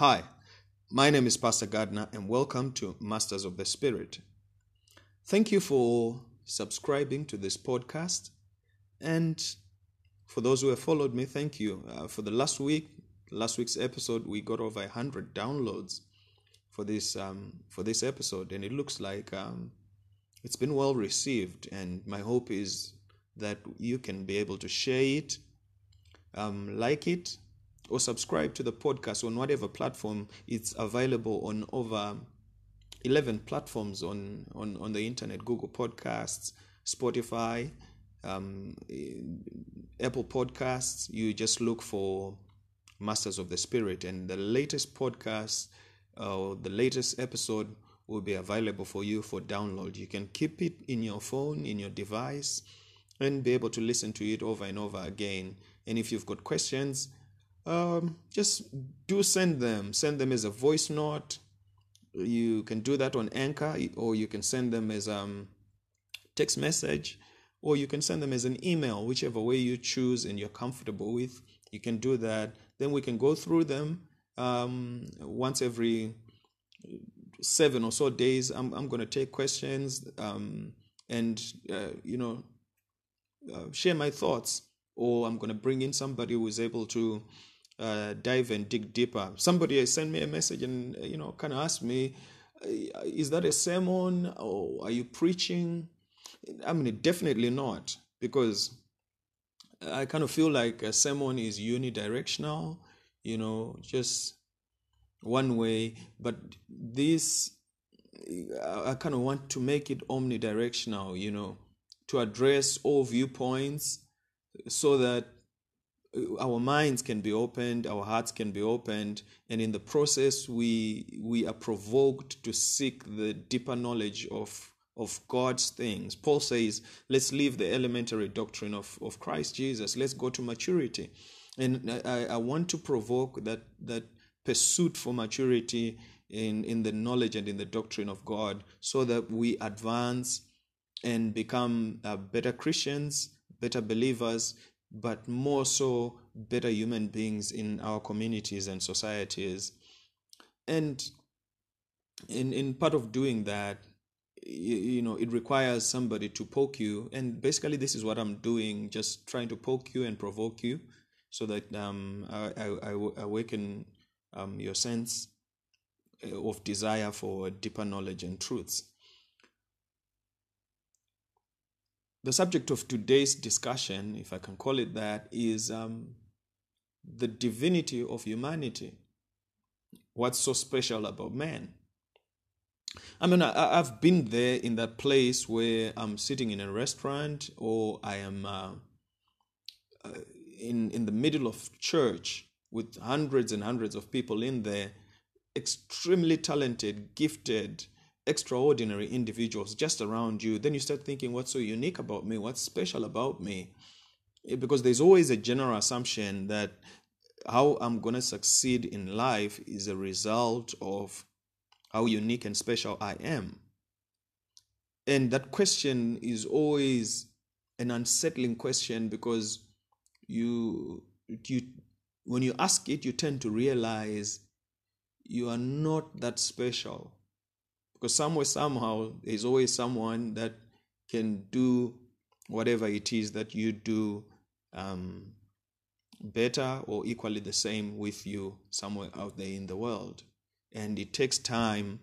Hi, my name is Pastor Gardner, and welcome to Masters of the Spirit. Thank you for subscribing to this podcast. And for those who have followed me, thank you. Uh, for the last week, last week's episode, we got over 100 downloads for this um, for this episode, and it looks like um, it's been well received. And my hope is that you can be able to share it, um, like it, or subscribe to the podcast on whatever platform it's available on over 11 platforms on, on, on the internet Google Podcasts, Spotify, um, Apple Podcasts. You just look for Masters of the Spirit, and the latest podcast or uh, the latest episode will be available for you for download. You can keep it in your phone, in your device, and be able to listen to it over and over again. And if you've got questions, um, just do send them. Send them as a voice note. You can do that on Anchor, or you can send them as a um, text message, or you can send them as an email, whichever way you choose and you're comfortable with. You can do that. Then we can go through them um, once every seven or so days. I'm I'm going to take questions um, and uh, you know uh, share my thoughts, or I'm going to bring in somebody who is able to uh, dive and dig deeper. Somebody sent me a message and you know kind of asked me, "Is that a sermon or are you preaching?" I mean, definitely not, because I kind of feel like a sermon is unidirectional, you know, just one way. But this, I kind of want to make it omnidirectional, you know, to address all viewpoints so that our minds can be opened our hearts can be opened and in the process we we are provoked to seek the deeper knowledge of of god's things. Paul says let's leave the elementary doctrine of of christ jesus. Let's go to maturity. And i i want to provoke that that pursuit for maturity in in the knowledge and in the doctrine of god so that we advance and become uh, better christians better believers but more so better human beings in our communities and societies. And in in part of doing that, you, you, know, it requires somebody to poke you. And basically, this is what I'm doing, just trying to poke you and provoke you, so that um, I, I, I awaken um, your sense uh, of desire for deeper knowledge and truths. The subject of today's discussion, if I can call it that, is um, the divinity of humanity. What's so special about man? I mean, I, have been there in that place where I'm sitting in a restaurant or I am uh, uh, in, in the middle of church with hundreds and hundreds of people in there, extremely talented, gifted, extraordinary individuals just around you, then you start thinking, what's so unique about me? What's special about me? Eh, because there's always a general assumption that how I'm going to succeed in life is a result of how unique and special I am. And that question is always an unsettling question because you you when you ask it you tend to realize you are not that special because somewhere, somehow, there's always someone that can do whatever it is that you do um, better or equally the same with you somewhere out there in the world. And it takes time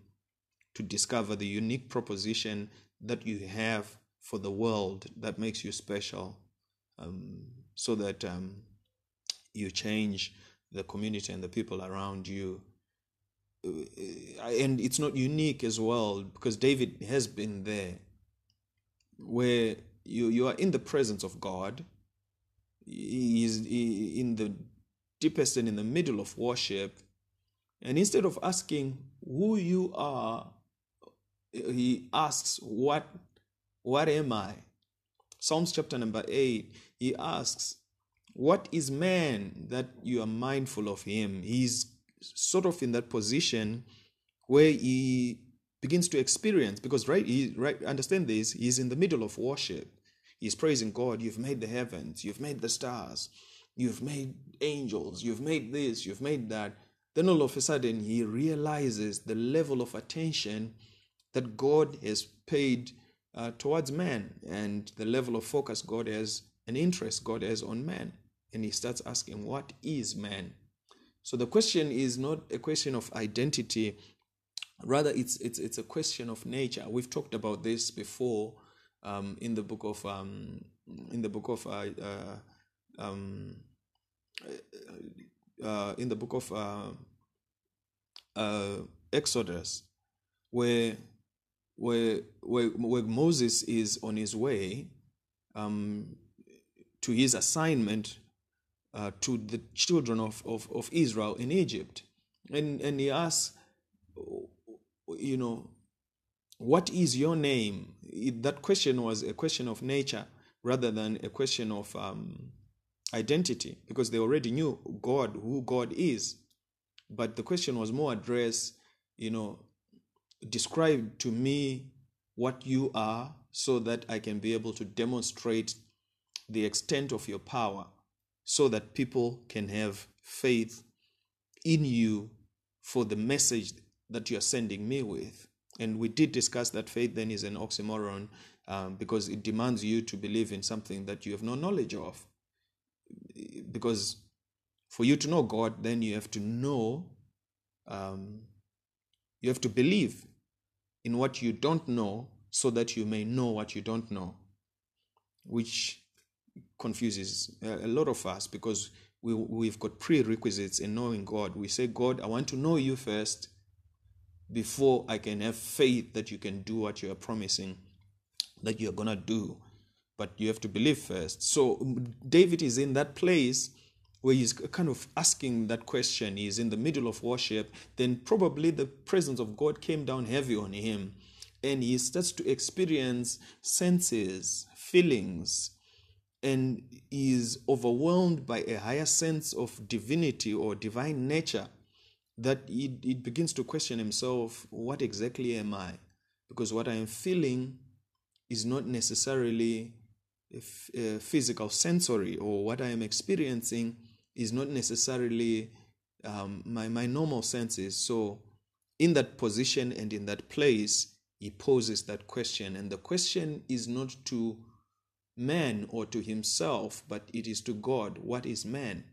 to discover the unique proposition that you have for the world that makes you special um, so that um, you change the community and the people around you Uh, and it's not unique as well because David has been there where you, you are in the presence of God. He is in the deepest and in the middle of worship. And instead of asking who you are, he asks, What what am I? Psalms chapter number 8, he asks, What is man that you are mindful of him? He's sort of in that position where he begins to experience because right he right understand this he's in the middle of worship he's praising god you've made the heavens you've made the stars you've made angels you've made this you've made that then all of a sudden he realizes the level of attention that God has paid uh, towards man and the level of focus God has an interest God has on man. And he starts asking, What is man? So the question is not a question of identity, rather, it's, it's, it's a question of nature. We've talked about this before um, in the book of um, in the book of uh, uh, um, uh, in the book of uh, uh, Exodus, where where, where, where Moses is on his way um, to his assignment uh, to the children of, of, of Israel in Egypt. And, and he asks, you know, what is your name? It, that question was a question of nature rather than a question of um, identity because they already knew God, who God is. But the question was more addressed, you know, describe to me what you are so that I can be able to demonstrate the extent of your power so that people can have faith in you for the message that you are sending me with. And we did discuss that faith then is an oxymoron um, because it demands you to believe in something that you have no knowledge of. Because for you to know God, then you have to know, um, you have to believe in what you don't know so that you may know what you don't know, which confuses a lot of us because we, we've got prerequisites in knowing God. We say, God, I want to know you first before I can have faith that you can do what you are promising that you're going to do. But you have to believe first. So um, David is in that place where he's kind of asking that question. He's in the middle of worship. Then probably the presence of God came down heavy on him. And he starts to experience senses, feelings, and is overwhelmed by a higher sense of divinity or divine nature that it, it begins to question himself what exactly am I? Because what I am feeling is not necessarily a physical sensory, or what I am experiencing is not necessarily um, my, my normal senses. So, in that position and in that place, he poses that question. And the question is not to man or to himself, but it is to God. What is man?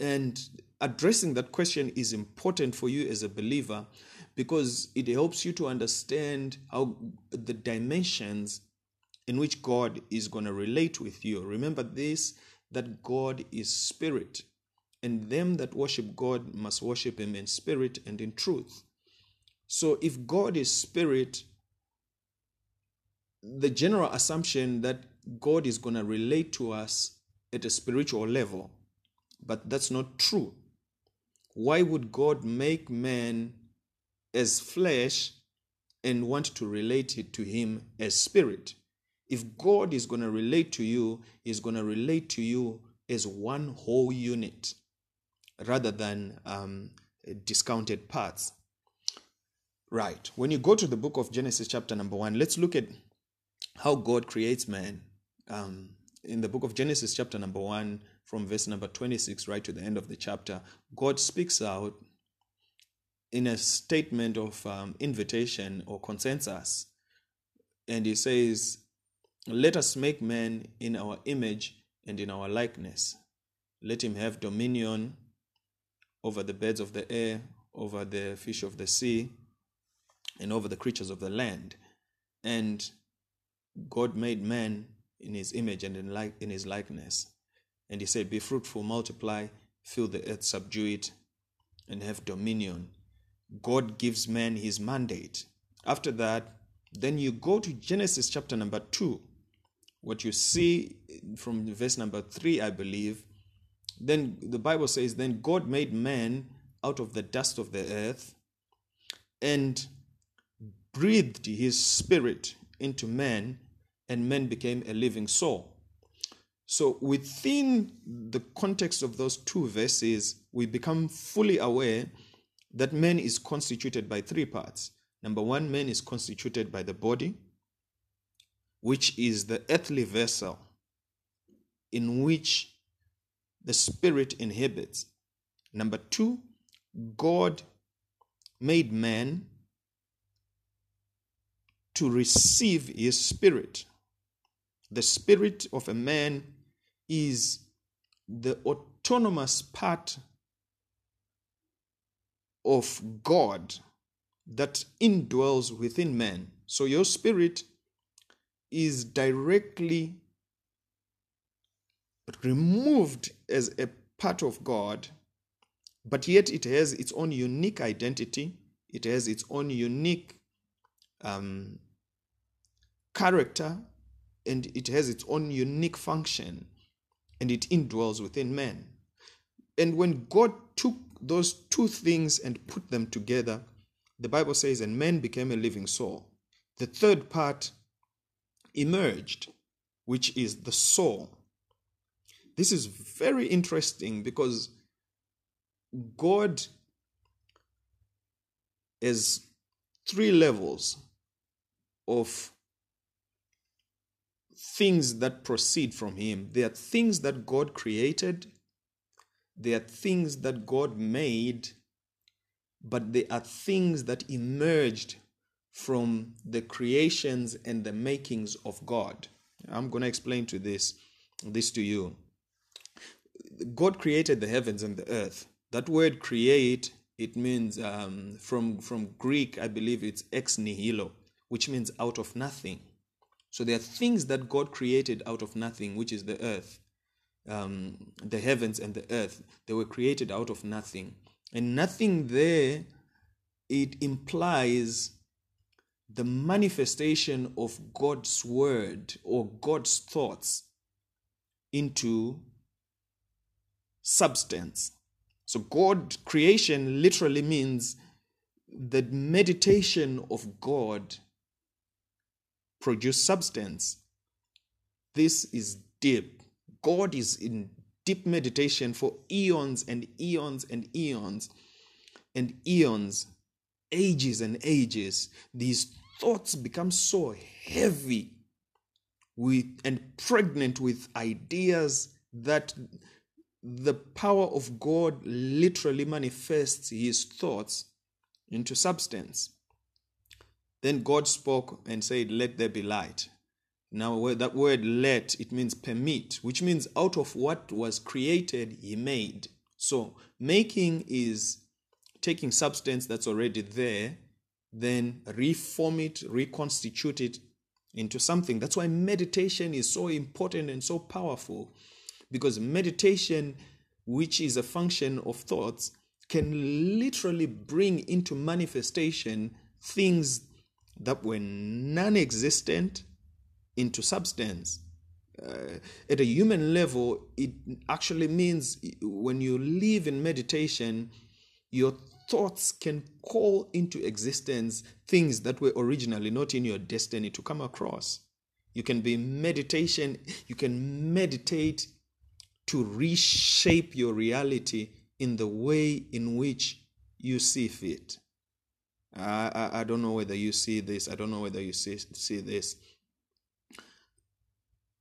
And addressing that question is important for you as a believer because it helps you to understand how the dimensions in which God is going to relate with you. Remember this that God is spirit, and them that worship God must worship him in spirit and in truth. So if God is spirit, the general assumption that God is going to relate to us at a spiritual level, but that's not true. Why would God make man as flesh and want to relate it to him as spirit? If God is going to relate to you, He's going to relate to you as one whole unit rather than um, discounted parts. Right. When you go to the book of Genesis, chapter number one, let's look at how God creates man. Um, in the book of Genesis, chapter number one, from verse number 26 right to the end of the chapter, God speaks out in a statement of um, invitation or consensus. And he says, Let us make man in our image and in our likeness. Let him have dominion over the birds of the air, over the fish of the sea, and over the creatures of the land. And God made man in his image and in, like, in his likeness. And he said, Be fruitful, multiply, fill the earth, subdue it, and have dominion. God gives man his mandate. After that, then you go to Genesis chapter number 2. What you see from verse number 3, I believe, then the Bible says, Then God made man out of the dust of the earth and breathed his spirit into man, and man became a living soul. So, within the context of those two verses, we become fully aware that man is constituted by three parts. Number one, man is constituted by the body, which is the earthly vessel in which the spirit inhabits. Number two, God made man to receive his spirit. The spirit of a man is the autonomous part of God that indwells within man. So your spirit is directly removed as a part of God, but yet it has its own unique identity, it has its own unique um, character, and it has its own unique function, and it indwells within man. And when God took those two things and put them together, the Bible says, and man became a living soul. The third part emerged, which is the soul. This is very interesting because God has three levels of things that proceed from Him. They are things that God created, they are things that God made, but they are things that emerged from the creations and the makings of God. I'm going to explain to this this to you. God created the heavens and the earth. That word create it means um, from from Greek I believe it's ex nihilo, which means out of nothing. So there are things that God created out of nothing, which is the earth, um, the heavens and the earth. They were created out of nothing, and nothing there. It implies the manifestation of God's word or God's thoughts into substance. So, God creation literally means the meditation of God produce substance. This is deep. God is in deep meditation for eons and eons and eons and eons, ages and ages. These thoughts become so heavy with and pregnant with ideas that the power of God literally manifests his thoughts into substance. Then God spoke and said, Let there be light. Now, that word let, it means permit, which means out of what was created, he made. So, making is taking substance that's already there, then reform it, reconstitute it into something. That's why meditation is so important and so powerful because meditation, which is a function of thoughts, can literally bring into manifestation things that were non existent into substance. Uh, at a human level, it actually means when you live in meditation, your thoughts can call into existence things that were originally not in your destiny to come across. You can be meditation, you can meditate to reshape your reality in the way in which you see fit. I, I, I, don't know whether you see this. I don't know whether you see, see this.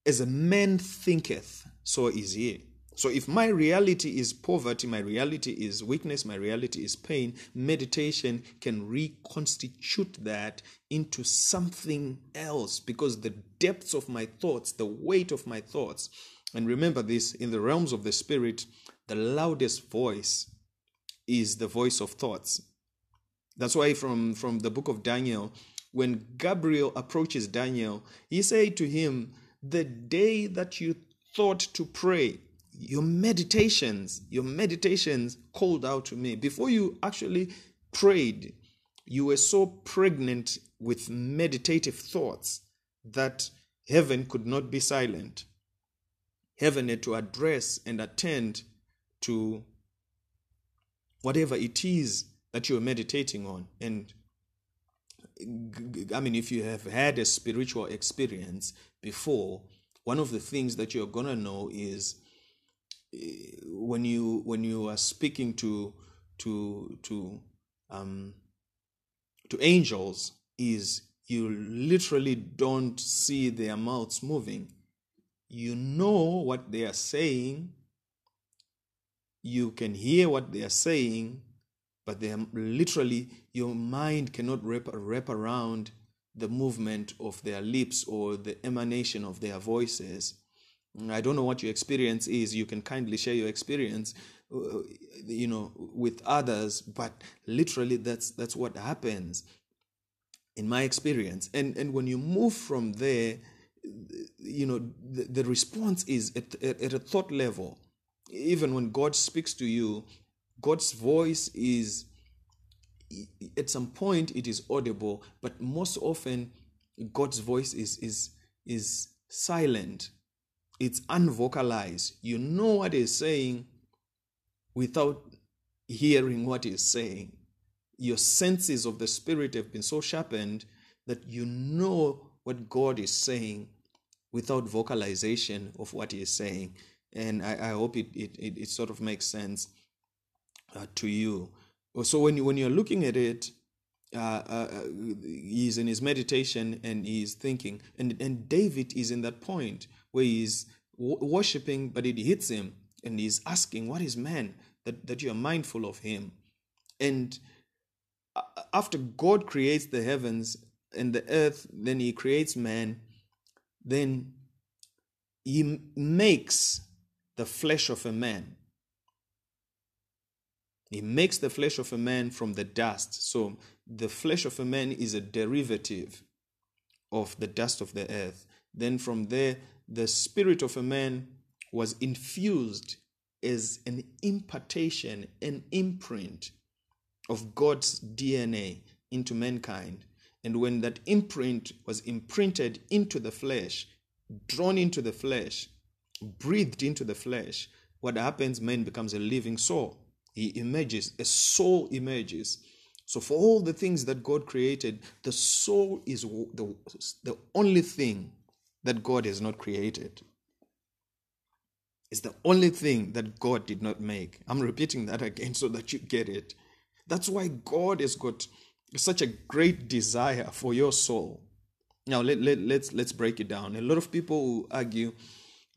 As a man thinketh, so is he. So if my reality is poverty, my reality is weakness, my reality is pain, meditation can reconstitute that into something else because the depths of my thoughts, the weight of my thoughts, and remember this in the realms of the spirit, the loudest voice is the voice of thoughts. That's why from, from the book of Daniel, when Gabriel approaches Daniel, he said to him, The day that you thought to pray, your meditations, your meditations called out to me. Before you actually prayed, you were so pregnant with meditative thoughts that heaven could not be silent. Heaven had to address and attend to whatever it is that you're meditating on. And I mean, if you have had a spiritual experience before, one of the things that you're gonna know is eh, when you when you are speaking to to to um to angels is you literally don't see their mouths moving. You know what they are saying. You can hear what they are saying but they are literally your mind cannot wrap, wrap around the movement of their lips or the emanation of their voices. I don't know what your experience is. You can kindly share your experience, uh, you know, with others. But literally, that's that's what happens in my experience. And and when you move from there, you know, the, the response is at, at, at a thought level. Even when God speaks to you, God's voice is at some point it is audible, but most often God's voice is is is silent. It's unvocalized. You know what he's saying without hearing what he's saying. Your senses of the spirit have been so sharpened that you know what God is saying without vocalization of what he is saying. And I, I hope it, it, it, it, sort of makes sense uh, to you. So when, you, when you're looking at it, uh, uh, uh he's in his meditation and he's thinking, and, and David is in that point where he's worshiping, but it hits him and he's asking, What is man that, that you are mindful of him? And uh, after God creates the heavens and the earth, then he creates man, then he makes the flesh of a man. He makes the flesh of a man from the dust. So the flesh of a man is a derivative of the dust of the earth. Then from there, the spirit of a man was infused as an impartation, an imprint of God's DNA into mankind. And when that imprint was imprinted into the flesh, drawn into the flesh, breathed into the flesh, what happens? Man becomes a living soul. He emerges, a soul emerges. So, for all the things that God created, the soul is the, the only thing that God has not created. It's the only thing that God did not make. I'm repeating that again so that you get it. That's why God has got such a great desire for your soul. Now let, let, let's let's break it down. A lot of people argue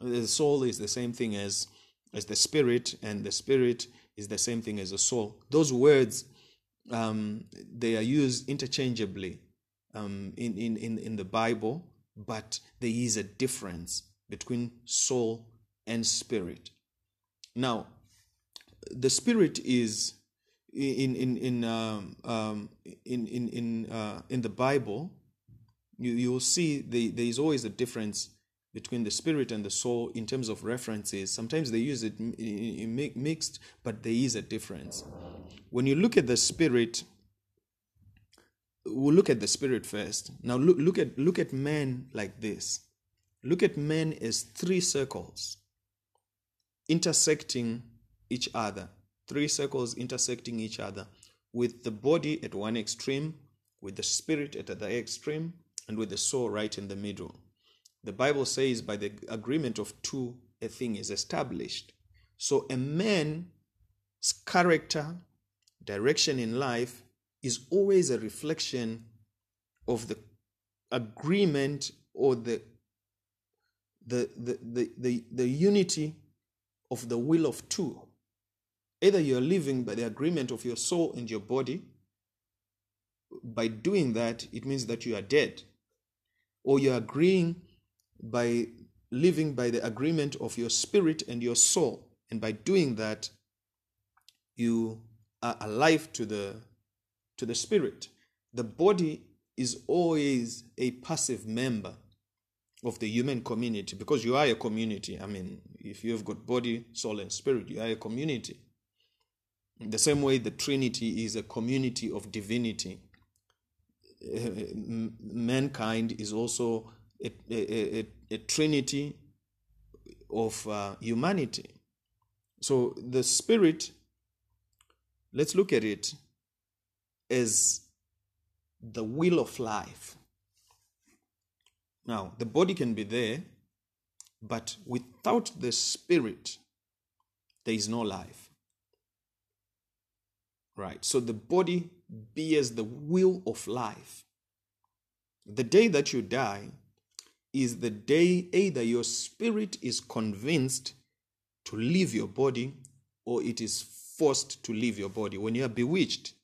the soul is the same thing as as the spirit, and the spirit is the same thing as a soul. Those words um, they are used interchangeably um, in, in, in, in the Bible, but there is a difference between soul and spirit. Now, the spirit is in in in um, um, in in in uh, in the Bible, you you will see the, there is always a difference between the spirit and the soul in terms of references. Sometimes they use it mixed, but there is a difference. When you look at the spirit, we'll look at the spirit first. Now look look at look at man like this. Look at men as three circles intersecting each other three circles intersecting each other, with the body at one extreme, with the spirit at the extreme, and with the soul right in the middle. The Bible says, by the agreement of two, a thing is established. So a man's character, direction in life is always a reflection of the agreement or the the, the, the, the, the unity of the will of two. Either you're living by the agreement of your soul and your body. By doing that, it means that you are dead. Or you're agreeing by living by the agreement of your spirit and your soul. And by doing that, you are alive to the to the spirit. The body is always a passive member of the human community because you are a community. I mean, if you have got body, soul, and spirit, you are a community. In the same way, the Trinity is a community of divinity. mankind is also a, a, a, trinity of uh, humanity. So the spirit, let's look at it as the will of life. Now, the body can be there, but without the spirit, there is no life. Right. So the body bears the will of life. The day that you die is the day either your spirit is convinced to leave your body or it is forced to leave your body. When you are bewitched,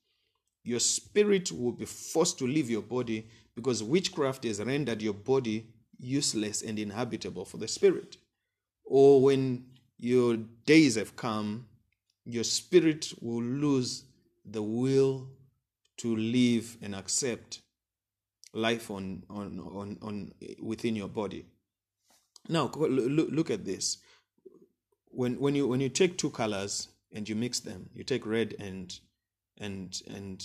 your spirit will be forced to leave your body because witchcraft has rendered your body useless and inhabitable for the spirit. Or when your days have come, your spirit will lose the will to live and accept life on, on, on, on within your body. Now, look, look at this. When, when, you, when you take two colors and you mix them, you take red and, and, and,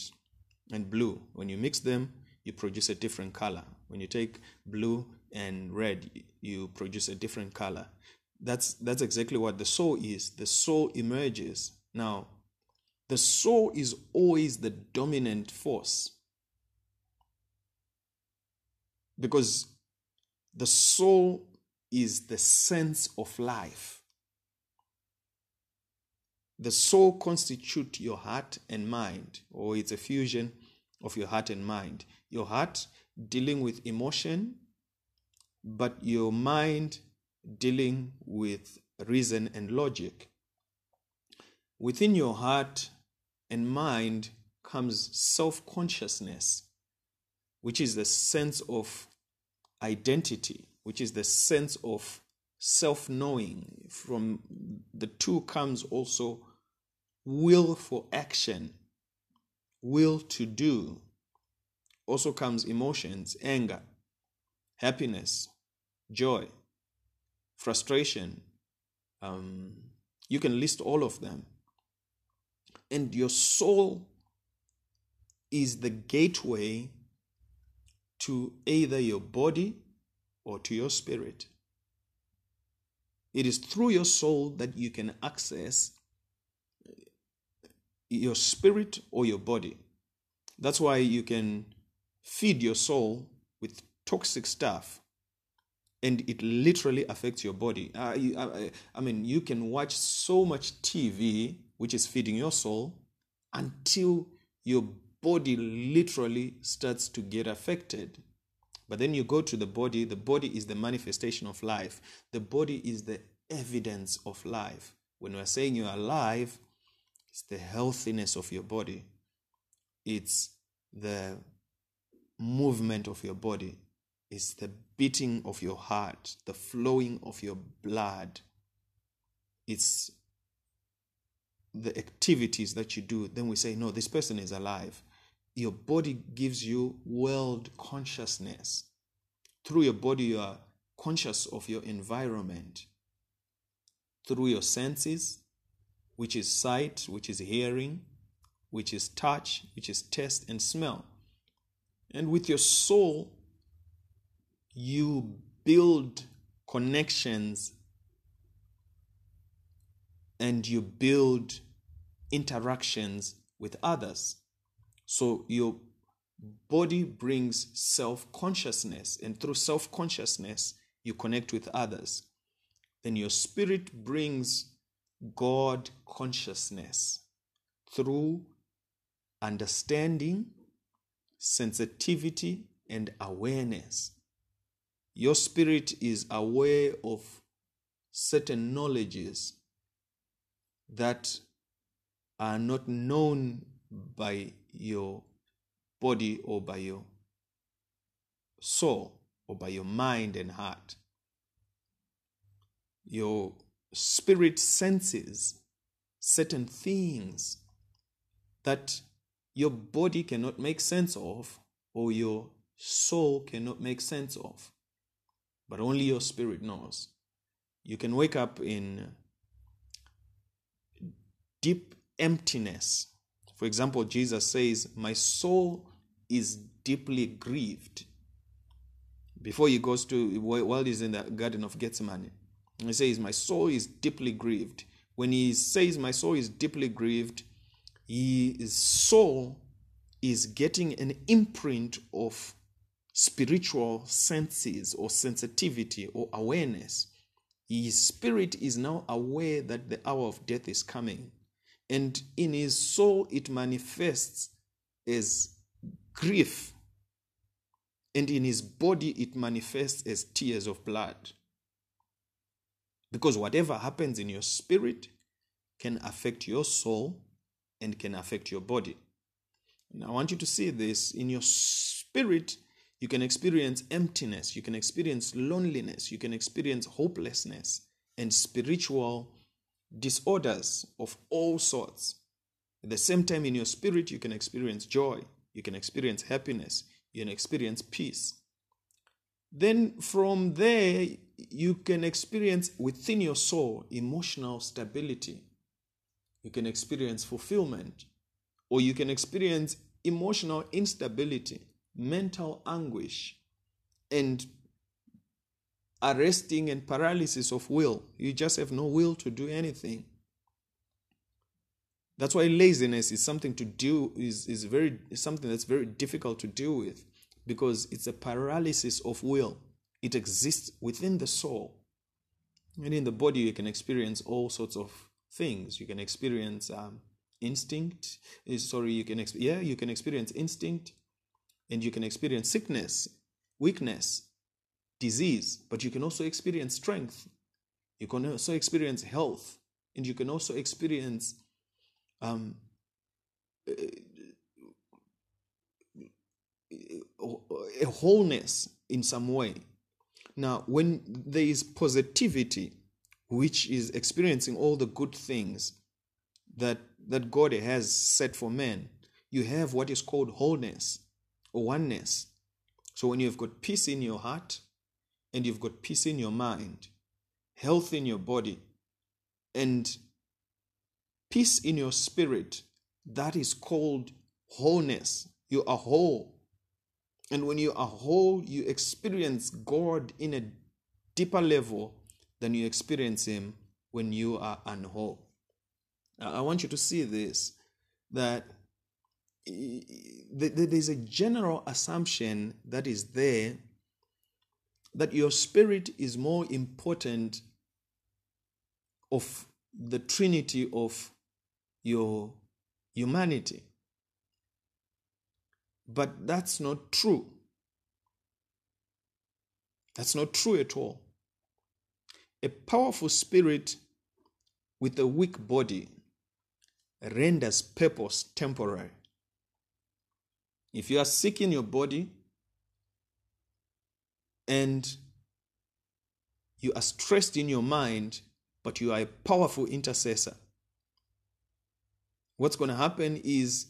and blue. When you mix them, you produce a different color. When you take blue and red, you produce a different color. That's, that's exactly what the soul is. The soul emerges. Now, the soul is always the dominant force because the soul is the sense of life. The soul constitutes your heart and mind, or it's a fusion of your heart and mind. Your heart dealing with emotion, but your mind dealing with reason and logic. Within your heart and mind comes self consciousness, which is the sense of identity, which is the sense of self knowing. From the two comes also will for action, will to do. Also comes emotions, anger, happiness, joy, frustration. Um, you can list all of them. And your soul is the gateway to either your body or to your spirit. It is through your soul that you can access your spirit or your body. That's why you can feed your soul with toxic stuff and it literally affects your body. I, I mean, you can watch so much TV, which is feeding your soul, until your body literally starts to get affected. But then you go to the body, the body is the manifestation of life, the body is the evidence of life. When we're saying you're alive, it's the healthiness of your body, it's the movement of your body, it's the beating of your heart, the flowing of your blood. It's the activities that you do. Then we say, no, this person is alive. Your body gives you world consciousness. Through your body, you are conscious of your environment. Through your senses, which is sight, which is hearing, which is touch, which is taste and smell. And with your soul, you build connections and you build interactions with others. So your body brings self consciousness, and through self consciousness, you connect with others. Then your spirit brings God consciousness through understanding, sensitivity, and awareness. Your spirit is aware of certain knowledges that are not known by your body or by your soul or by your mind and heart. Your spirit senses certain things that your body cannot make sense of or your soul cannot make sense of but only your spirit knows. You can wake up in deep emptiness. For example, Jesus says, My soul is deeply grieved. Before he goes to, while he's in the Garden of Gethsemane, he says, My soul is deeply grieved. When he says, My soul is deeply grieved, his soul is getting an imprint of spiritual senses or sensitivity or awareness. His spirit is now aware that the hour of death is coming. And in his soul, it manifests as grief. And in his body, it manifests as tears of blood. Because whatever happens in your spirit can affect your soul and can affect your body. And I want you to see this in your spirit. You can experience emptiness, you can experience loneliness, you can experience hopelessness and spiritual disorders of all sorts. At the same time, in your spirit, you can experience joy, you can experience happiness, you can experience peace. Then from there, you can experience within your soul emotional stability. You can experience fulfillment, or you can experience emotional instability, mental anguish, and arresting and paralysis of will. You just have no will to do anything. That's why laziness is something to do is, is very is something that's very difficult to deal with because it's a paralysis of will. It exists within the soul. And in the body you can experience all sorts of things. You can experience um, instinct. Eh, sorry, you can yeah, you can experience instinct and you can experience sickness, weakness, disease, but you can also experience strength. You can also experience health, and you can also experience um, a wholeness in some way. Now, when there is positivity, which is experiencing all the good things that, that God has set for man, you have what is called wholeness or oneness. So when you've got peace in your heart and you've got peace in your mind, health in your body, and peace in your spirit, that is called wholeness. You are whole. And when you are whole, you experience God in a deeper level than you experience Him when you are unwhole. Now, I want you to see this that there's a general assumption that is there that your spirit is more important of the trinity of your humanity. But that's not true. That's not true at all. A powerful spirit with a weak body renders purpose temporary. If you are sick in your body and you are stressed in your mind, but you are a powerful intercessor, what's going to happen is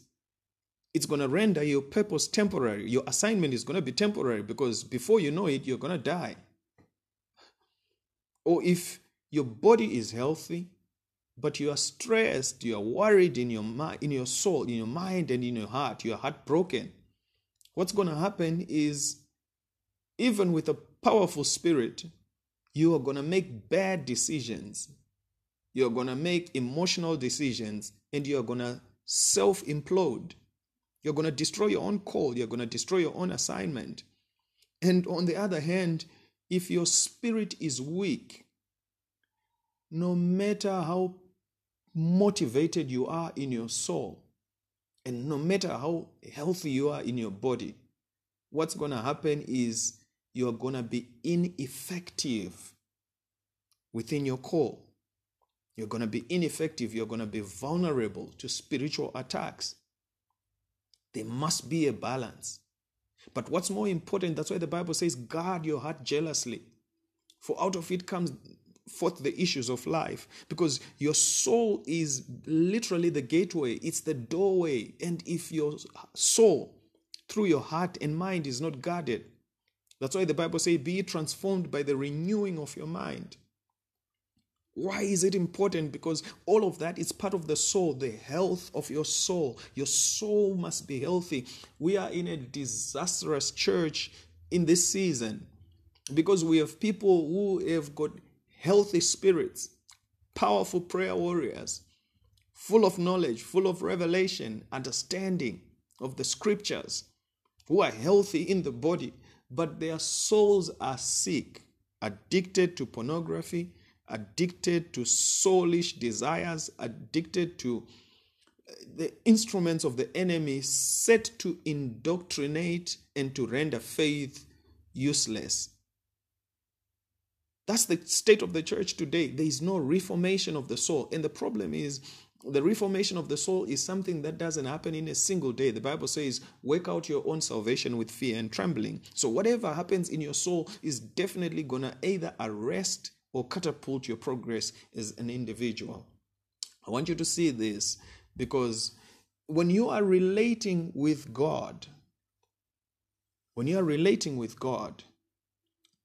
it's going to render your purpose temporary. Your assignment is going to be temporary because before you know it, you're going to die. Or if your body is healthy, but you are stressed, you are worried in your mind, in your soul, in your mind, and in your heart, you are heartbroken. What's going to happen is, even with a powerful spirit, you are going to make bad decisions. You're going to make emotional decisions, and you're going to self implode. You're going to destroy your own call. You're going to destroy your own assignment. And on the other hand, if your spirit is weak, no matter how motivated you are in your soul, and no matter how healthy you are in your body, what's going to happen is you're going to be ineffective within your call. You're going to be ineffective. You're going to be vulnerable to spiritual attacks. There must be a balance. But what's more important, that's why the Bible says, guard your heart jealously. For out of it comes forth the issues of life. Because your soul is literally the gateway, it's the doorway. And if your soul, through your heart and mind, is not guarded, that's why the Bible says, be transformed by the renewing of your mind. Why is it important? Because all of that is part of the soul, the health of your soul. Your soul must be healthy. We are in a disastrous church in this season because we have people who have got healthy spirits, powerful prayer warriors, full of knowledge, full of revelation, understanding of the scriptures, who are healthy in the body, but their souls are sick, addicted to pornography addicted to soulish desires, addicted to uh, the instruments of the enemy set to indoctrinate and to render faith useless. That's the state of the church today. There is no reformation of the soul. And the problem is, the reformation of the soul is something that doesn't happen in a single day. The Bible says, work out your own salvation with fear and trembling. So, whatever happens in your soul is definitely going to either arrest or catapult your progress as an individual. I want you to see this because when you are relating with God, when you are relating with God,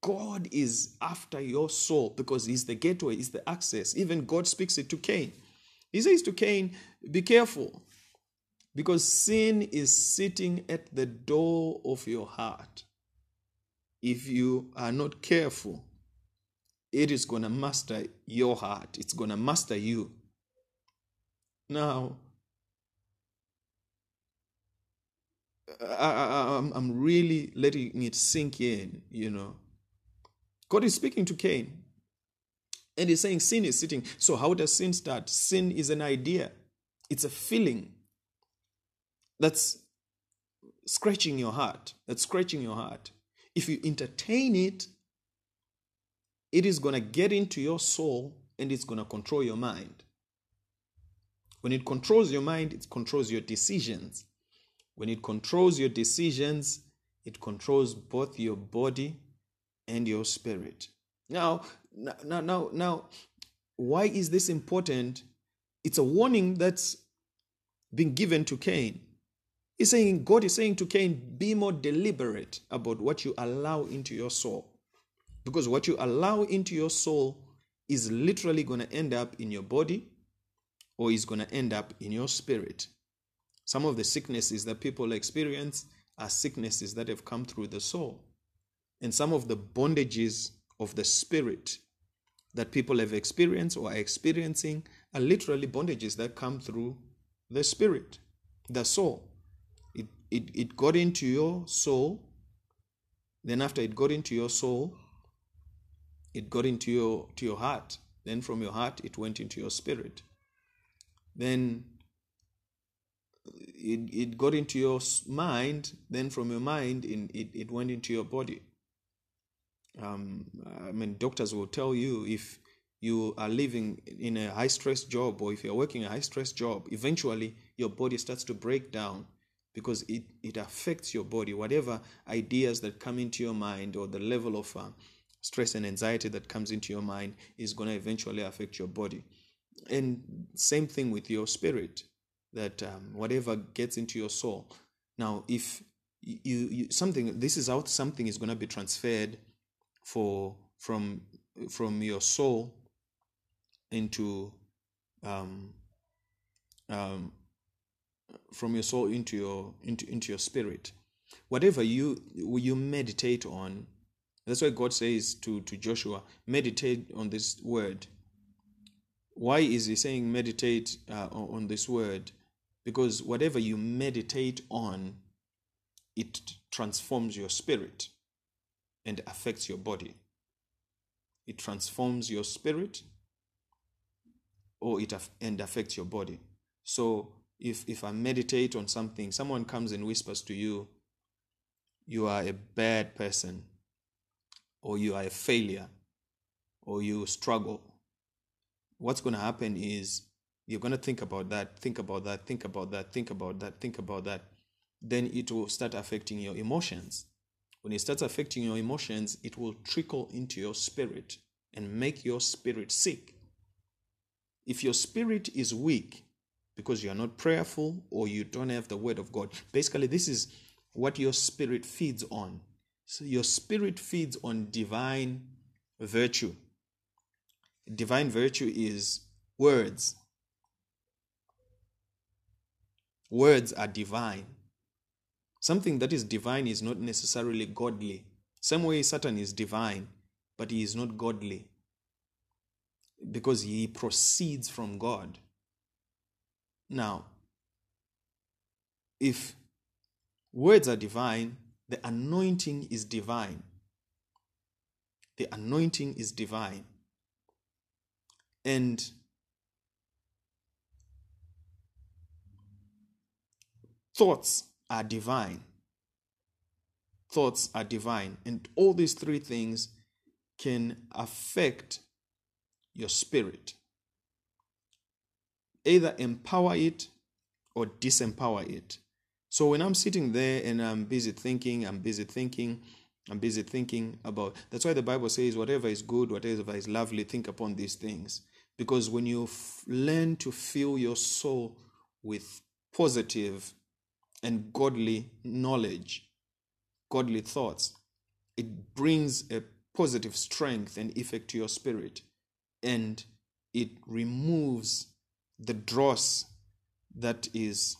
God is after your soul because He's the gateway, He's the access. Even God speaks it to Cain. He says to Cain, Be careful because sin is sitting at the door of your heart. If you are not careful, it is going to master your heart, it's going to master you. Now, I, am really letting it sink in, you know. God is speaking to Cain. And he's saying sin is sitting. So, how does sin start? Sin is an idea, it's a feeling that's scratching your heart. That's scratching your heart. If you entertain it, it is going to get into your soul and it's going to control your mind. When it controls your mind, it controls your decisions. When it controls your decisions, it controls both your body and your spirit. Now, now, now, now, why is this important? It's a warning that's been given to Cain. He's saying, God is saying to Cain, be more deliberate about what you allow into your soul. Because what you allow into your soul is literally going to end up in your body or is going to end up in your spirit. Some of the sicknesses that people experience are sicknesses that have come through the soul. And some of the bondages of the spirit that people have experienced or are experiencing are literally bondages that come through the spirit, the soul. It, it, it got into your soul. Then after it got into your soul, it got into your to your heart. Then from your heart it went into your spirit. Then it, it got into your mind. Then from your mind it, it, it went into your body. Um, I mean, doctors will tell you if you are living in a high stress job or if you're working a high stress job, eventually your body starts to break down because it, it affects your body. Whatever ideas that come into your mind or the level of uh, stress and anxiety that comes into your mind is going to eventually affect your body. And same thing with your spirit, that um, whatever gets into your soul. Now, if you, you something, this is how something is going to be transferred for from from your soul into um, um, from your soul into your into into your spirit. Whatever you you meditate on that's why god says to to joshua meditate on this word. Why is he saying meditate uh, on this word? Because whatever you meditate on it transforms your spirit and affects your body. It transforms your spirit or it aff- and affects your body. So if if I meditate on something, someone comes and whispers to you, you are a bad person, or you are a failure, or you struggle. What's going to happen is you're going to think about that, think about that, think about that, think about that, think about that. Then it will start affecting your emotions. When it starts affecting your emotions, it will trickle into your spirit and make your spirit sick. If your spirit is weak because you are not prayerful or you don't have the word of God, basically, this is what your spirit feeds on. So your spirit feeds on divine virtue. Divine virtue is words. Words are divine. Something that is divine is not necessarily godly. Same way Satan is divine, but he is not godly because he proceeds from God. Now, if words are divine, the anointing is divine. The anointing is divine. And thoughts are divine. Thoughts are divine. And all these three things can affect your spirit. Either empower it or disempower it. So when I'm sitting there and I'm busy thinking, I'm busy thinking, I'm busy thinking about that's why the Bible says, whatever is good, whatever is lovely, think upon these things. Because when you f- learn to fill your soul with positive and godly knowledge, godly thoughts, it brings a positive strength and effect to your spirit and it removes the dross that is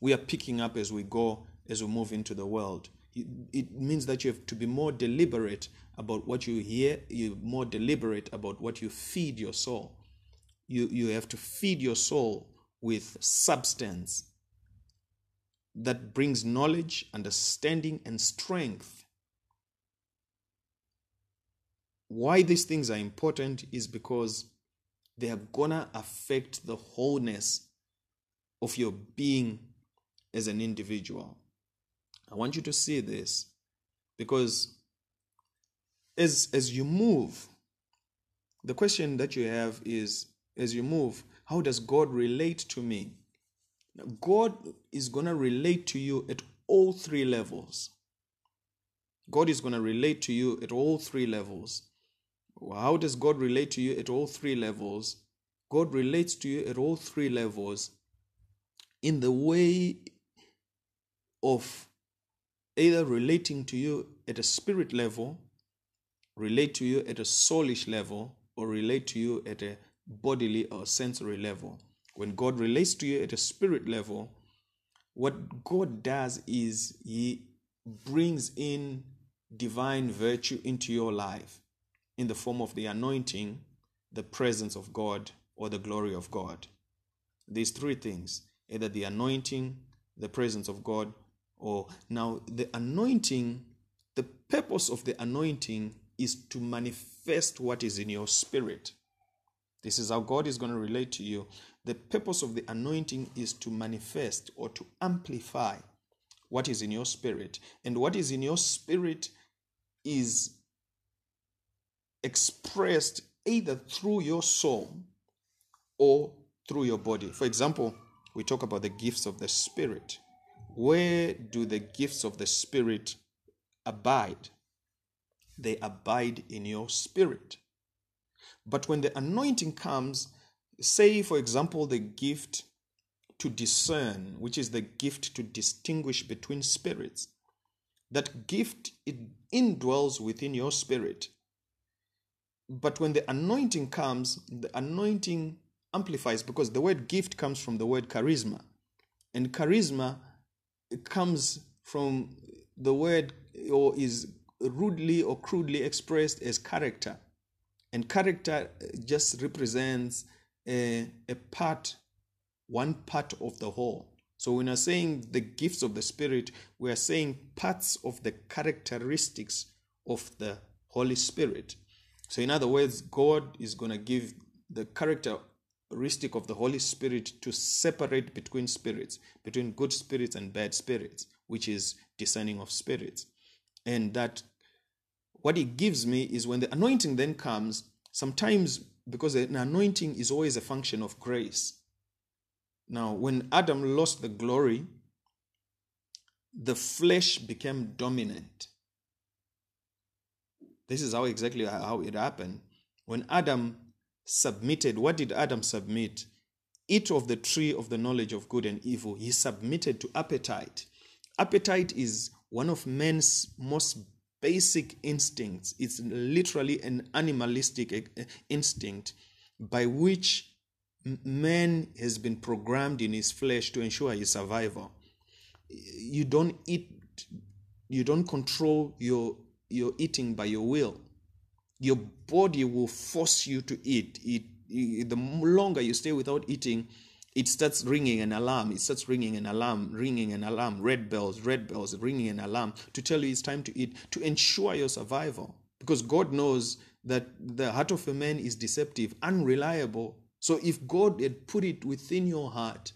we are picking up as we go as we move into the world. It means that you have to be more deliberate about what you hear you're more deliberate about what you feed your soul. You you have to feed your soul with substance that brings knowledge understanding and strength why these things are important is because they are gonna affect the wholeness of your being as an individual. I want you to see this because as as you move, the question that you have is as you move, how does God relate to me? God is going to relate to you at all three levels. God is going to relate to you at all three levels. How does God relate to you at all three levels? God relates to you at all three levels in the way of either relating to you at a spirit level, relate to you at a soulish level, or relate to you at a bodily or sensory level. When God relates to you at a spirit level, what God does is He brings in divine virtue into your life in the form of the anointing, the presence of God, or the glory of God. These three things either the anointing, the presence of God, or now the anointing, the purpose of the anointing is to manifest what is in your spirit. This is how God is going to relate to you. The purpose of the anointing is to manifest or to amplify what is in your spirit. And what is in your spirit is expressed either through your soul or through your body. For example, we talk about the gifts of the Spirit. Where do the gifts of the Spirit abide? They abide in your spirit. But when the anointing comes, say, for example, the gift to discern, which is the gift to distinguish between spirits, that gift it indwells within your spirit. But when the anointing comes, the anointing amplifies because the word gift comes from the word charisma. And charisma comes from the word or is rudely or crudely expressed as character. And character uh, just represents a, a part, one part of the whole. So when we're saying the gifts of the Spirit, we are saying parts of the characteristics of the Holy Spirit. So, in other words, God is going to give the characteristic of the Holy Spirit to separate between spirits, between good spirits and bad spirits, which is discerning of spirits. And that what it gives me is when the anointing then comes, sometimes because an anointing is always a function of grace. Now, when Adam lost the glory, the flesh became dominant. This is how exactly how it happened. When Adam submitted, what did Adam submit? Eat of the tree of the knowledge of good and evil. He submitted to appetite. Appetite is one of man's most basic instincts. It's literally an animalistic eh, instinct by which man has been programmed in his flesh to ensure his survival. You don't eat, you don't control your you're eating by your will. Your body will force you to eat. It, it, the longer you stay without eating, it starts ringing an alarm. It starts ringing an alarm, ringing an alarm, red bells, red bells, ringing an alarm to tell you it's time to eat, to ensure your survival. Because God knows that the heart of a man is deceptive, unreliable. So if God had put it within your heart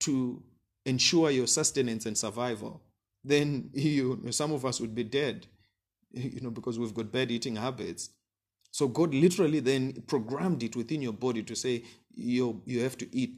to ensure your sustenance and survival, then you some of us would be dead you know, because we've got bad eating habits. So God literally then programmed it within your body to say, you, you have to eat.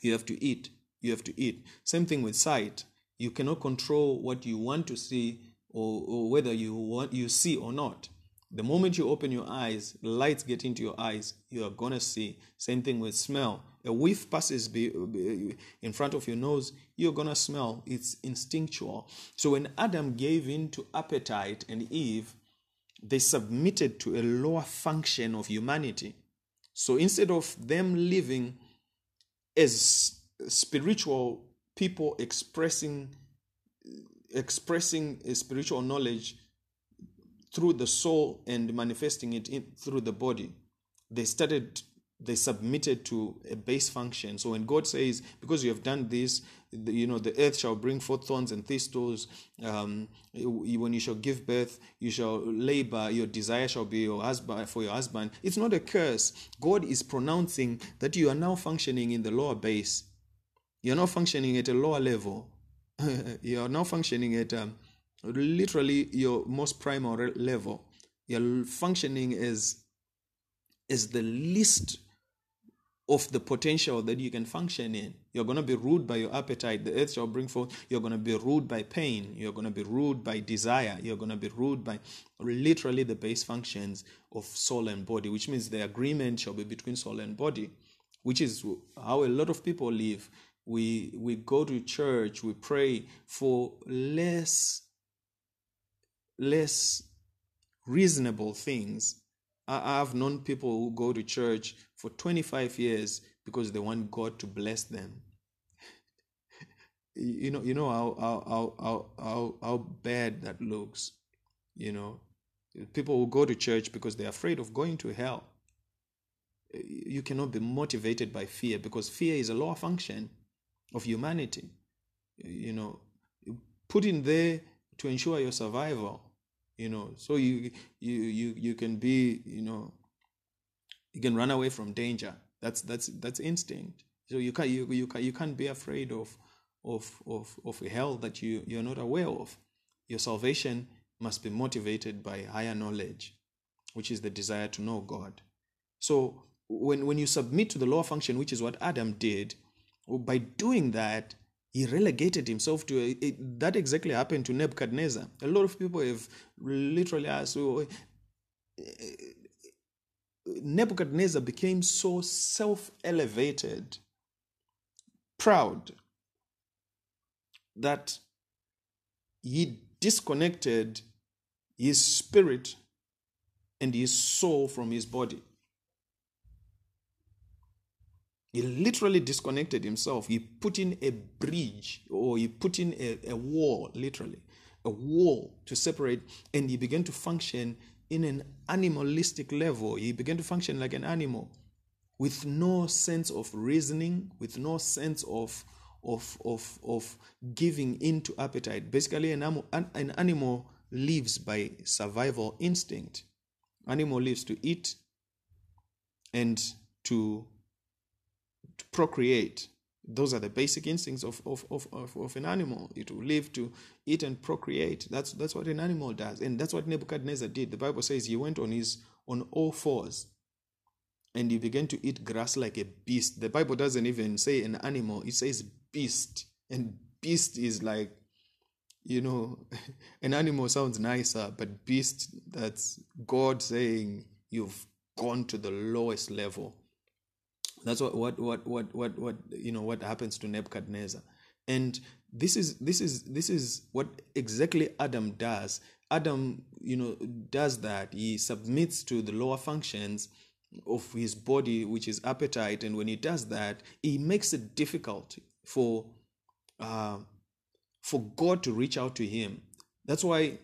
You have to eat. You have to eat. Same thing with sight. You cannot control what you want to see or, or whether you want you see or not. The moment you open your eyes, lights get into your eyes, you are gonna see. Same thing with smell. A whiff passes in front of your nose, you're gonna smell. It's instinctual. So when Adam gave in to appetite and Eve, they submitted to a lower function of humanity. So instead of them living as spiritual people expressing expressing a spiritual knowledge through the soul and manifesting it in, through the body they started they submitted to a base function. So when god says because you have done this the, you know the earth shall bring forth thorns and thistles um, when you shall give birth you shall labor your desire shall be your husband for your husband. It's not a curse. God is pronouncing that you are now functioning in the lower base. You're not functioning at a lower level. You're now functioning at um, literally your most primal level. You're functioning as as the least of the potential that you can function in. You're going to be ruled by your appetite. The earth shall bring forth. You're going to be ruled by pain. You're going to be ruled by desire. You're going to be ruled by literally the base functions of soul and body, which means the agreement shall be between soul and body, which is how a lot of people live. We we go to church, we pray for less less reasonable things I've known people who go to church for 25 years because they want God to bless them. you know, you know how, how how how how bad that looks. You know, people who go to church because they're afraid of going to hell. You cannot be motivated by fear because fear is a lower function of humanity. You know, put in there to ensure your survival you know so you you you you can be you know you can run away from danger. That's that's that's instinct. So you can't you, you can't you can't be afraid of of of of hell that you you're not aware of. Your salvation must be motivated by higher knowledge which is the desire to know god. So when when you submit to the lower function which is what adam did by doing that he relegated himself to a, it, that exactly happened to Nebuchadnezzar. A lot of people have literally asked, so, Nebuchadnezzar became so self elevated, proud, that he disconnected his spirit and his soul from his body. He literally disconnected himself. He put in a bridge or he put in a, a wall, literally, a wall to separate, and he began to function in an animalistic level. He began to function like an animal with no sense of reasoning, with no sense of of of of giving into appetite. Basically, an animal, an, an animal lives by survival instinct. Animal lives to eat and to procreate. Those are the basic instincts of, of, of, of, of an animal. It will live to eat and procreate. That's that's what an animal does. And that's what Nebuchadnezzar did. The Bible says he went on his on all fours and he began to eat grass like a beast. The Bible doesn't even say an animal, it says beast. And beast is like, you know, an animal sounds nicer, but beast, that's God saying you've gone to the lowest level. That's what what what what what what you know what happens to Nebuchadnezzar. And this is this is this is what exactly Adam does. Adam, you know, does that. He submits to the lower functions of his body, which is appetite, and when he does that, he makes it difficult for uh, for God to reach out to him. That's why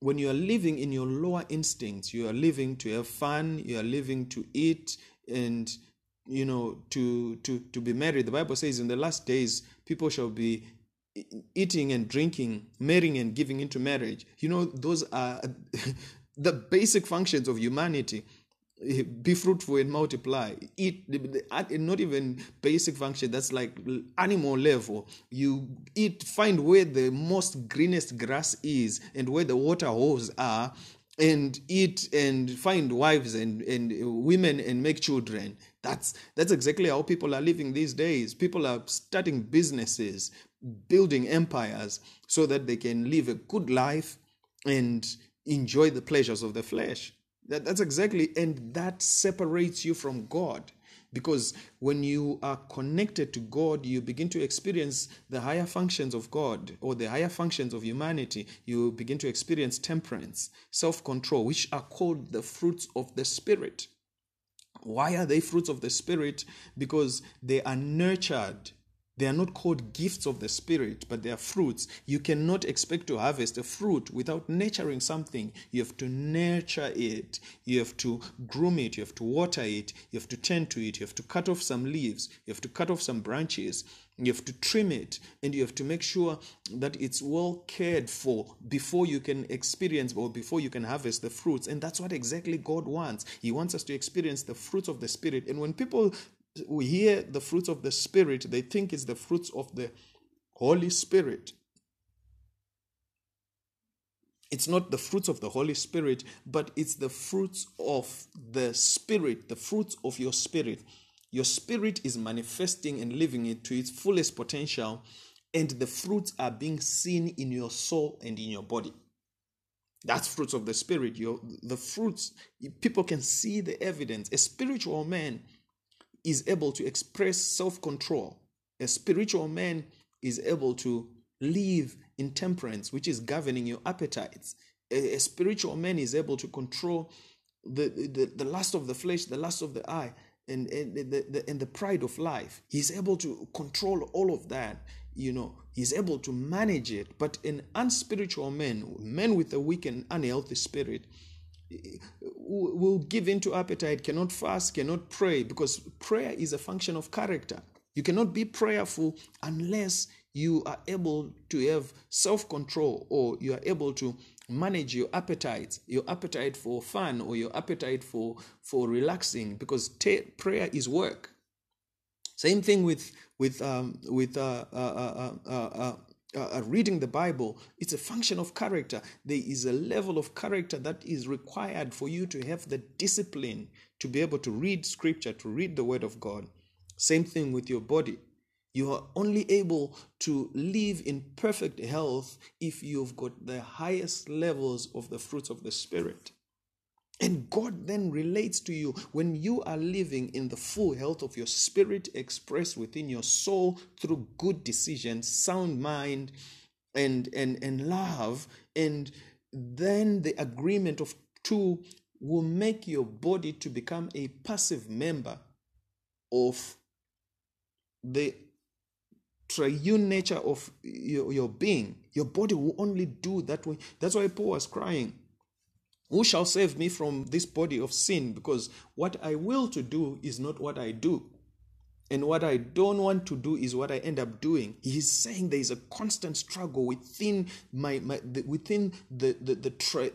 when you are living in your lower instincts, you are living to have fun, you are living to eat and you know to to to be married. The bible says in the last days people shall be eating and drinking marrying and giving into marriage. You know those are the basic functions of humanity. Be fruitful and multiply. Eat not even basic function. That's like animal level. You eat find where the most greenest grass is and where the water holes are and eat and find wives and, and women and make children that's that's exactly how people are living these days people are starting businesses building empires so that they can live a good life and enjoy the pleasures of the flesh that, that's exactly, and that separates you from God. Because when you are connected to God, you begin to experience the higher functions of God or the higher functions of humanity. You begin to experience temperance, self control, which are called the fruits of the Spirit. Why are they fruits of the Spirit? Because they are nurtured they are not called gifts of the Spirit, but they are fruits. You cannot expect to harvest a fruit without nurturing something. You have to nurture it. You have to groom it. You have to water it. You have to tend to it. You have to cut off some leaves. You have to cut off some branches. You have to trim it. And you have to make sure that it's well cared for before you can experience or before you can harvest the fruits. And that's what exactly God wants. He wants us to experience the fruits of the Spirit. And when people we hear the fruits of the Spirit, they think it's the fruits of the Holy Spirit. It's not the fruits of the Holy Spirit, but it's the fruits of the Spirit, the fruits of your spirit. Your spirit is manifesting and living it to its fullest potential, and the fruits are being seen in your soul and in your body. That's fruits of the spirit. Your the fruits, people can see the evidence. A spiritual man is able to express self control. A spiritual man is able to live in temperance, which is governing your appetites. A, a spiritual man is able to control the, the, the lust of the flesh, the lust of the eye, and, and, the, the, and the pride of life. He's able to control all of that. You know, he's able to manage it. But an unspiritual man, men with a weak and unhealthy spirit, will give into appetite, cannot fast, cannot pray, because prayer is a function of character. You cannot be prayerful unless you are able to have self control or you are able to manage your appetite, your appetite for fun or your appetite for, for relaxing, because prayer is work. Same thing with with um, with uh, uh, uh, uh, uh, reading the Bible, it's a function of character. There is a level of character that is required for you to have the discipline to be able to read scripture, to read the word of God. Same thing with your body. You are only able to live in perfect health if you've got the highest levels of the fruits of the Spirit. And God then relates to you when you are living in the full health of your spirit expressed within your soul through good decisions, sound mind, and, and, and love. And then the agreement of two will make your body to become a passive member of the triune nature of your, your being. Your body will only do that way. That's why Paul was crying who shall save me from this body of sin? Because what I will to do is not what I do. And what I don't want to do is what I end up doing. He's saying there is a constant struggle within my, my the, within the the the, tri,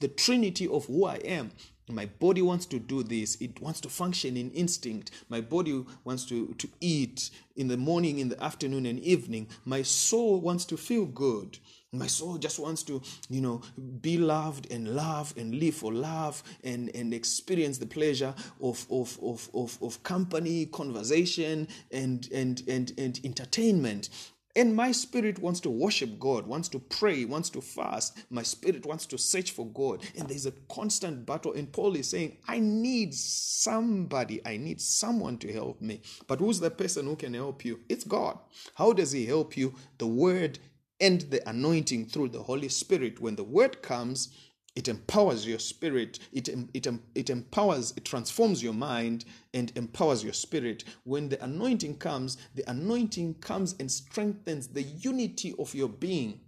the trinity of who I am. My body wants to do this. It wants to function in instinct. My body wants to, to eat in the morning, in the afternoon, and evening. My soul wants to feel good. My soul just wants to, you know, be loved and love and live for love and, and experience the pleasure of, of, of, of, of company, conversation, and, and, and, and entertainment. And my spirit wants to worship God, wants to pray, wants to fast. My spirit wants to search for God. And there's a constant battle. And Paul is saying, I need somebody, I need someone to help me. But who's the person who can help you? It's God. How does He help you? The Word and the anointing through the Holy Spirit. When the word comes, it empowers your spirit, it, it, it empowers, it transforms your mind and empowers your spirit. When the anointing comes, the anointing comes and strengthens the unity of your being.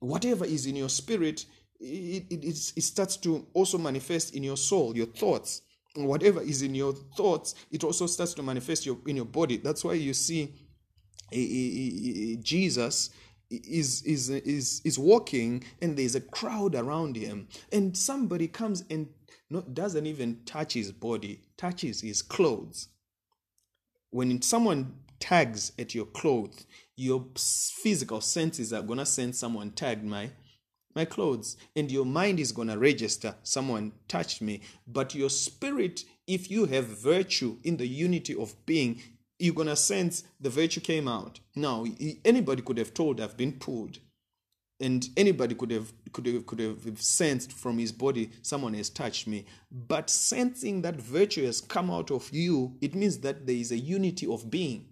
Whatever is in your spirit, it, it, it starts to also manifest in your soul, your thoughts. Whatever is in your thoughts, it also starts to manifest your, in your body. That's why you see Jesus is is is is walking and there's a crowd around him and somebody comes and no, doesn't even touch his body, touches his clothes. When someone tags at your clothes, your physical senses are gonna sense someone tagged my my clothes, and your mind is gonna register someone touched me. But your spirit, if you have virtue in the unity of being, you're gonna sense the virtue came out. Now, anybody could have told I've been pulled. And anybody could have could have could have sensed from his body someone has touched me. But sensing that virtue has come out of you it means that there is a unity of being.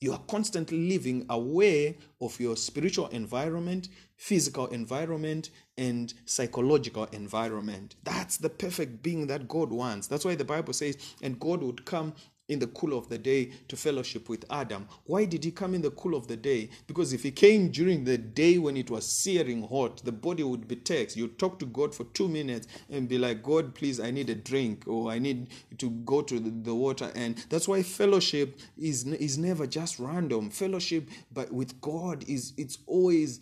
You are constantly living aware of your spiritual environment physical environment and psychological environment. That's the perfect being that god wants. That's why the bible says and god would come in the cool of the day to fellowship with Adam. Why did he come in the cool of the day? Because if he came during the day when it was searing hot, the body would be text. You talk to God for two minutes and be like, God, please, I need a drink or I need to go to the, the water. And that's why fellowship is is never just random. Fellowship but with God is it's always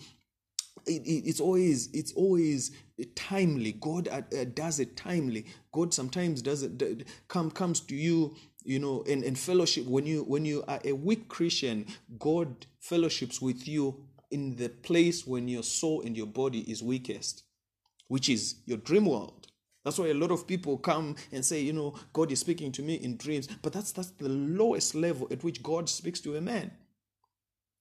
it, it, it's always it's always timely god uh, does it timely god sometimes does it come comes to you you know in, in fellowship when you when you are a weak christian god fellowships with you in the place when your soul and your body is weakest which is your dream world. That's why a lot of people come and say you know god is speaking to me in dreams. But that's that's the lowest level at which god speaks to a man.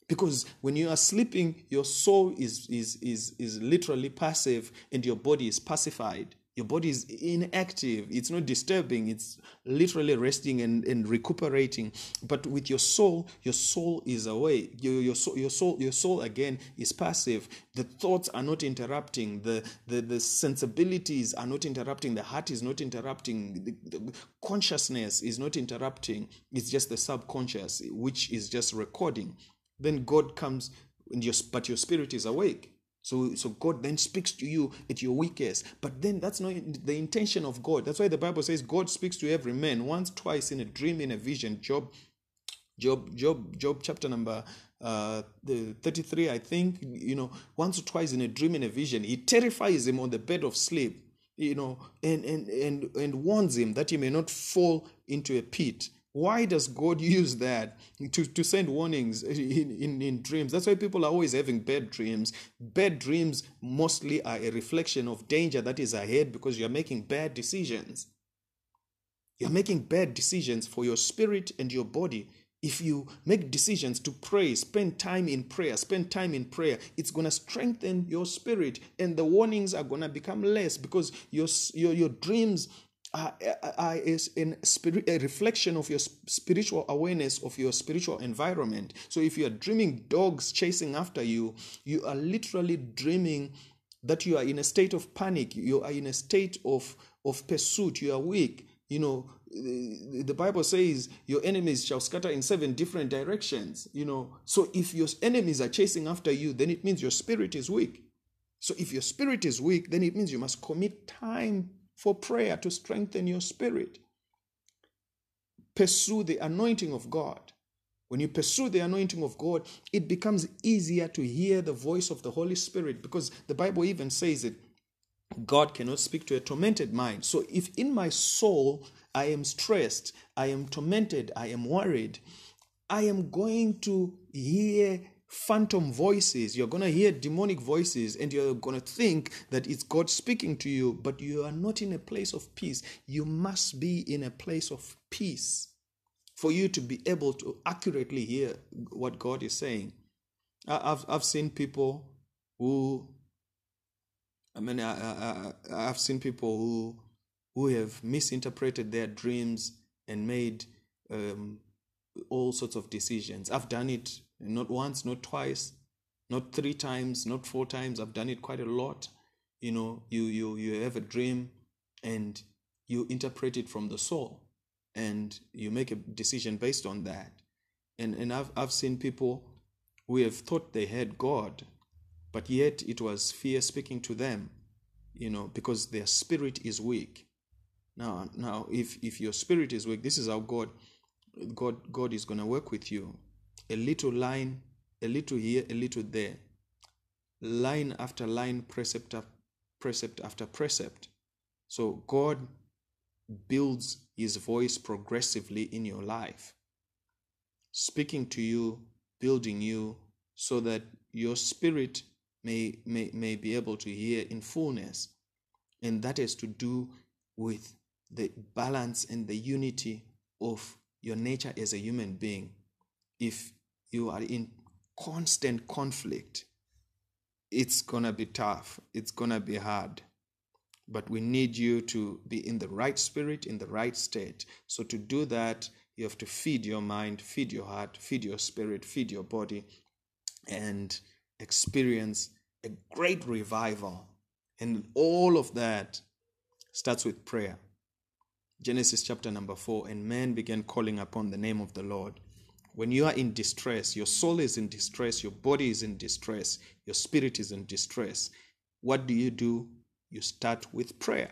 Because when you are sleeping your soul is is is is literally passive and your body is pacified your body is inactive. It's not disturbing. It's literally resting and, and recuperating. But with your soul your soul is away. Your, your, soul, your soul your soul again is passive. The thoughts are not interrupting. The, the, the sensibilities are not interrupting. The heart is not interrupting. The, the consciousness is not interrupting. It's just the subconscious which is just recording. Then god comes and your, but your spirit is awake so, so God then speaks to you at your weakest. But then that's not the intention of God. That's why the Bible says God speaks to every man once, twice in a dream, in a vision. Job, Job, Job, Job, chapter number uh, the 33, I think. You know, once or twice in a dream, in a vision, he terrifies him on the bed of sleep. You know, and and and and warns him that he may not fall into a pit. Why does God use that to, to send warnings in, in, in dreams? That's why people are always having bad dreams. Bad dreams mostly are a reflection of danger that is ahead because you're making bad decisions. You're making bad decisions for your spirit and your body. If you make decisions to pray, spend time in prayer, spend time in prayer, it's going to strengthen your spirit and the warnings are going to become less because your, your, your dreams uh, uh, is in spirit, a reflection of your spiritual awareness of your spiritual environment. So if you are dreaming dogs chasing after you, you are literally dreaming that you are in a state of panic, you are in a state of, of pursuit, you are weak. You know, the Bible says your enemies shall scatter in seven different directions. You know, so if your enemies are chasing after you, then it means your spirit is weak. So if your spirit is weak, then it means you must commit time for prayer to strengthen your spirit. Pursue the anointing of God. When you pursue the anointing of God, it becomes easier to hear the voice of the Holy Spirit because the Bible even says it God cannot speak to a tormented mind. So if in my soul I am stressed, I am tormented, I am worried, I am going to hear phantom voices. You're going to hear demonic voices and you're going to think that it's God speaking to you, but you are not in a place of peace. You must be in a place of peace for you to be able to accurately hear what God is saying. I've, I've seen people who, I mean, I, I, I've seen people who, who have misinterpreted their dreams and made um, all sorts of decisions. I've done it not once, not twice, not three times, not four times. I've done it quite a lot. You know, you you you have a dream and you interpret it from the soul and you make a decision based on that. And and I've I've seen people who have thought they had God, but yet it was fear speaking to them, you know, because their spirit is weak. Now now if if your spirit is weak, this is how God God God is gonna work with you a little line, a little here, a little there, line after line, precept after precept after precept. So God builds his voice progressively in your life, speaking to you, building you, so that your spirit may, may, may be able to hear in fullness. And that has to do with the balance and the unity of your nature as a human being. If you are in constant conflict, it's gonna be tough, it's gonna be hard. But we need you to be in the right spirit, in the right state. So, to do that, you have to feed your mind, feed your heart, feed your spirit, feed your body, and experience a great revival. And all of that starts with prayer. Genesis chapter number 4 and man began calling upon the name of the Lord. When you are in distress, your soul is in distress, your body is in distress, your spirit is in distress. What do you do? You start with prayer.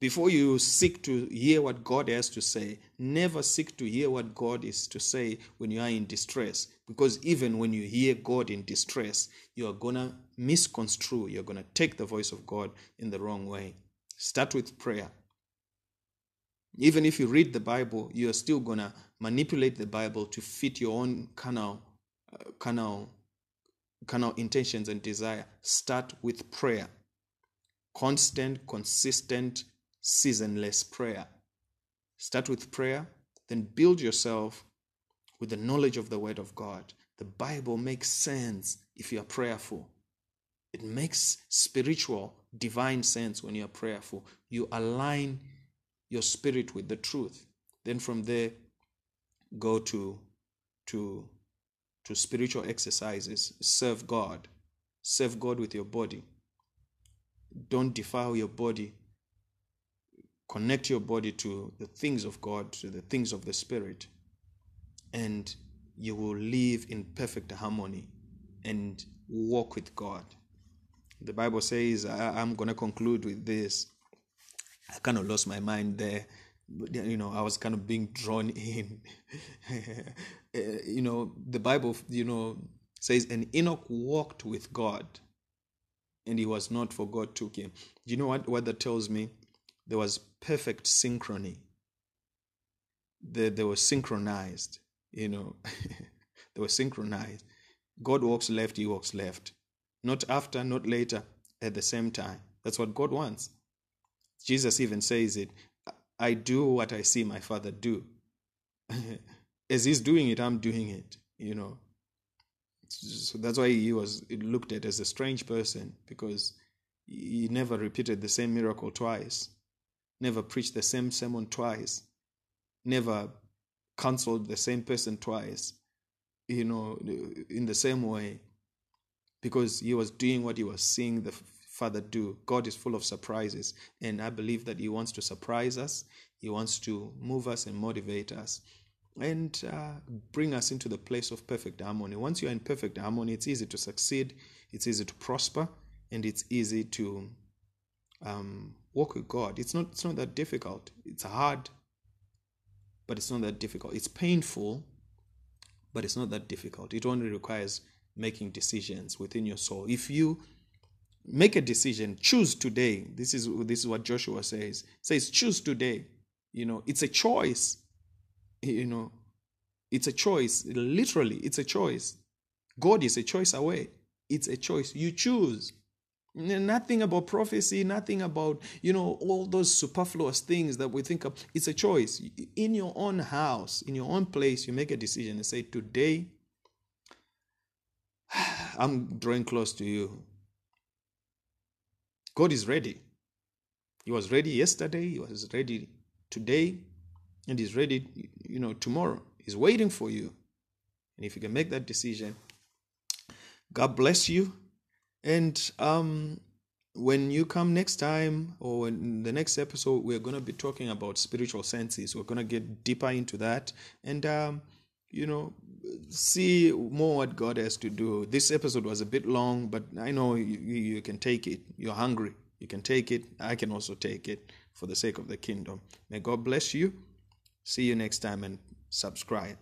Before you seek to hear what God has to say, never seek to hear what God is to say when you are in distress. Because even when you hear God in distress, you are going to misconstrue, you're going to take the voice of God in the wrong way. Start with prayer. Even if you read the Bible, you are still going to manipulate the Bible to fit your own carnal, uh, carnal, carnal intentions and desire. Start with prayer. Constant, consistent, seasonless prayer. Start with prayer, then build yourself with the knowledge of the Word of God. The Bible makes sense if you are prayerful. It makes spiritual, divine sense when you are prayerful. You align your spirit with the truth. Then from there, go to to to spiritual exercises. Serve God. Serve God with your body. Don't defile your body. Connect your body to the things of God, to the things of the Spirit. And you will live in perfect harmony and walk with God. The Bible says, I, am going to conclude with this. I kind of lost my mind there. You know, I was kind of being drawn in. Eh, eh, you know, the Bible, you know, says, and Enoch walked with God, and he was not, for God took him. Do you know what, what that tells me? There was perfect synchrony. They, they were synchronized, you know, they were synchronized. God walks left, he walks left. Not after, not later, at the same time. That's what God wants. Jesus even says it I do what I see my father do. As he's doing it, I'm doing it, you know. So that's why he was looked at as a strange person because he never repeated the same miracle twice, never preached the same sermon twice, never counseled the same person twice, you know, in the same way, because he was doing what he was seeing the Father do. God is full of surprises, and I believe that He wants to surprise us. He wants to move us and motivate us and uh, bring us into the place of perfect harmony. Once you're in perfect harmony, it's easy to succeed, it's easy to prosper, and it's easy to um, walk with God. It's not, it's not that difficult. It's hard, but it's not that difficult. It's painful, but it's not that difficult. It only requires making decisions within your soul. If you make a decision. Choose today. This is this is what joshua says. Says choose today. You know it's a choice. You know it's a choice. Literally it's a choice. God is a choice away. It's a choice. You choose. Nothing about prophecy nothing about you know all those superfluous things that we think of. It's a choice. In your own house in your own place you make a decision and say today i'm drawing close to you God is ready. He was ready yesterday, he was ready today, and he's ready, you know, tomorrow. He's waiting for you. And if you can make that decision, God bless you. And um, when you come next time or in the next episode, we're going to be talking about spiritual senses. We're going to get deeper into that. And um, you know, see more what God has to do. This episode was a bit long, but I know you, you can take it. You're hungry. You can take it. I can also take it for the sake of the kingdom. May God bless you. See you next time and subscribe.